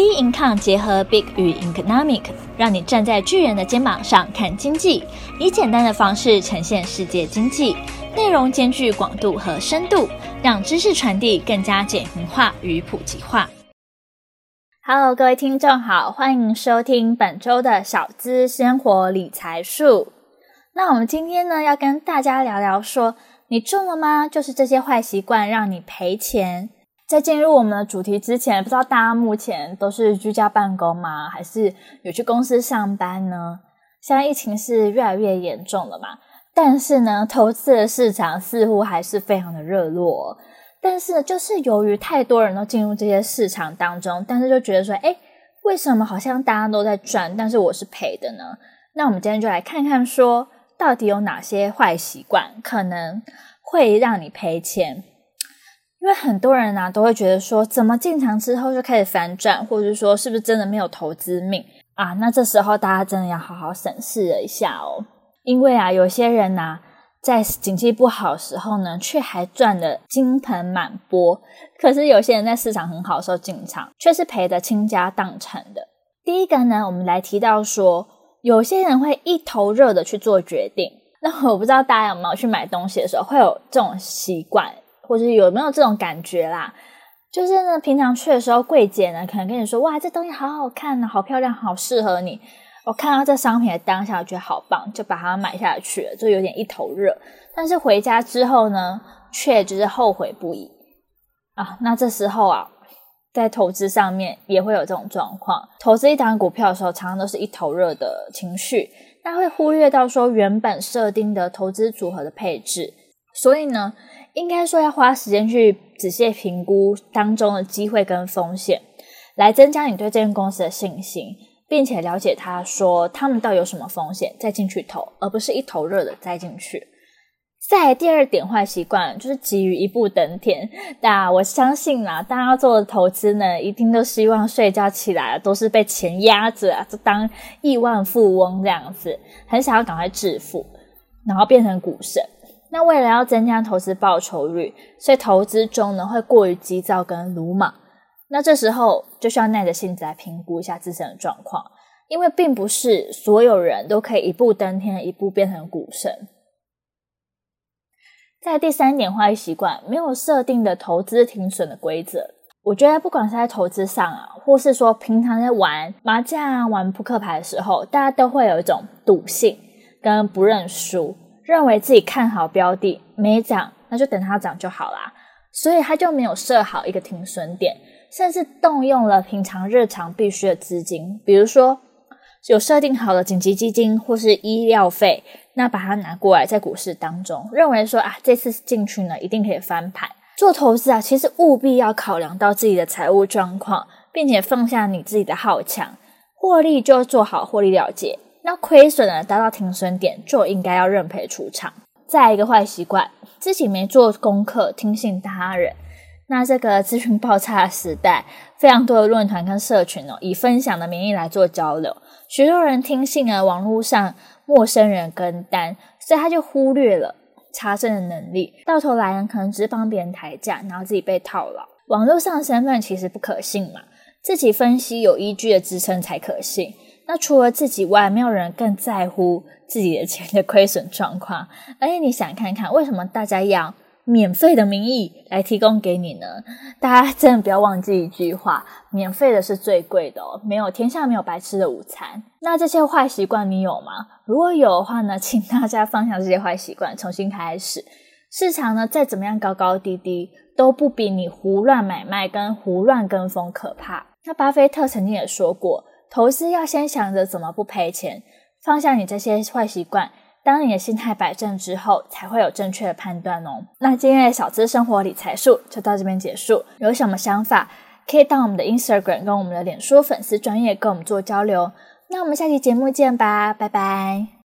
B Income 结合 Big 与 Economic，让你站在巨人的肩膀上看经济，以简单的方式呈现世界经济，内容兼具广度和深度，让知识传递更加简明化与普及化。Hello，各位听众好，欢迎收听本周的小资生活理财树。那我们今天呢，要跟大家聊聊说，你中了吗？就是这些坏习惯让你赔钱。在进入我们的主题之前，不知道大家目前都是居家办公吗？还是有去公司上班呢？现在疫情是越来越严重了嘛，但是呢，投资的市场似乎还是非常的热络。但是就是由于太多人都进入这些市场当中，但是就觉得说，诶，为什么好像大家都在赚，但是我是赔的呢？那我们今天就来看看说，到底有哪些坏习惯可能会让你赔钱。因为很多人啊都会觉得说，怎么进场之后就开始反转，或者是说是不是真的没有投资命啊？那这时候大家真的要好好审视了一下哦。因为啊，有些人呐、啊，在景气不好的时候呢，却还赚得金盆满钵；可是有些人在市场很好的时候进场，却是赔得倾家荡产的。第一个呢，我们来提到说，有些人会一头热的去做决定。那我不知道大家有没有去买东西的时候会有这种习惯。或者有没有这种感觉啦？就是呢，平常去的时候，柜姐呢可能跟你说：“哇，这东西好好看呢，好漂亮，好适合你。”我看到这商品的当下，我觉得好棒，就把它买下去了，就有点一头热。但是回家之后呢，却就是后悔不已啊。那这时候啊，在投资上面也会有这种状况。投资一档股票的时候，常常都是一头热的情绪，那会忽略到说原本设定的投资组合的配置。所以呢，应该说要花时间去仔细评估当中的机会跟风险，来增加你对这间公司的信心，并且了解他说他们到底有什么风险，再进去投，而不是一头热的栽进去。再第二点坏习惯就是急于一步登天。那我相信啦，大家做的投资呢，一定都希望睡觉起来都是被钱压着啊，就当亿万富翁这样子，很想要赶快致富，然后变成股神。那为了要增加投资报酬率，所以投资中呢会过于急躁跟鲁莽。那这时候就需要耐着性子来评估一下自身的状况，因为并不是所有人都可以一步登天，一步变成股神。在第三点坏习惯，没有设定的投资停损的规则。我觉得不管是在投资上啊，或是说平常在玩麻将、玩扑克牌的时候，大家都会有一种赌性跟不认输。认为自己看好标的没涨，那就等它涨就好啦。所以他就没有设好一个停损点，甚至动用了平常日常必须的资金，比如说有设定好的紧急基金或是医疗费，那把它拿过来在股市当中，认为说啊，这次进去呢一定可以翻盘。做投资啊，其实务必要考量到自己的财务状况，并且放下你自己的好强，获利就做好获利了结。那亏损了，达到停损点就应该要认赔出场。再一个坏习惯，自己没做功课，听信他人。那这个资讯爆炸的时代，非常多的论坛跟社群哦，以分享的名义来做交流。许多人听信了网络上陌生人跟单，所以他就忽略了查证的能力，到头来呢，可能只是帮别人抬价，然后自己被套牢。网络上的身份其实不可信嘛，自己分析有依据的支撑才可信。那除了自己外，没有人更在乎自己的钱的亏损状况。而且你想看看，为什么大家要免费的名义来提供给你呢？大家真的不要忘记一句话：免费的是最贵的哦，没有天下没有白吃的午餐。那这些坏习惯你有吗？如果有的话呢，请大家放下这些坏习惯，重新开始。市场呢，再怎么样高高低低，都不比你胡乱买卖跟胡乱跟风可怕。那巴菲特曾经也说过。投资要先想着怎么不赔钱，放下你这些坏习惯。当你的心态摆正之后，才会有正确的判断哦。那今天的小资生活理财术就到这边结束。有什么想法，可以到我们的 Instagram 跟我们的脸书粉丝专业跟我们做交流。那我们下期节目见吧，拜拜。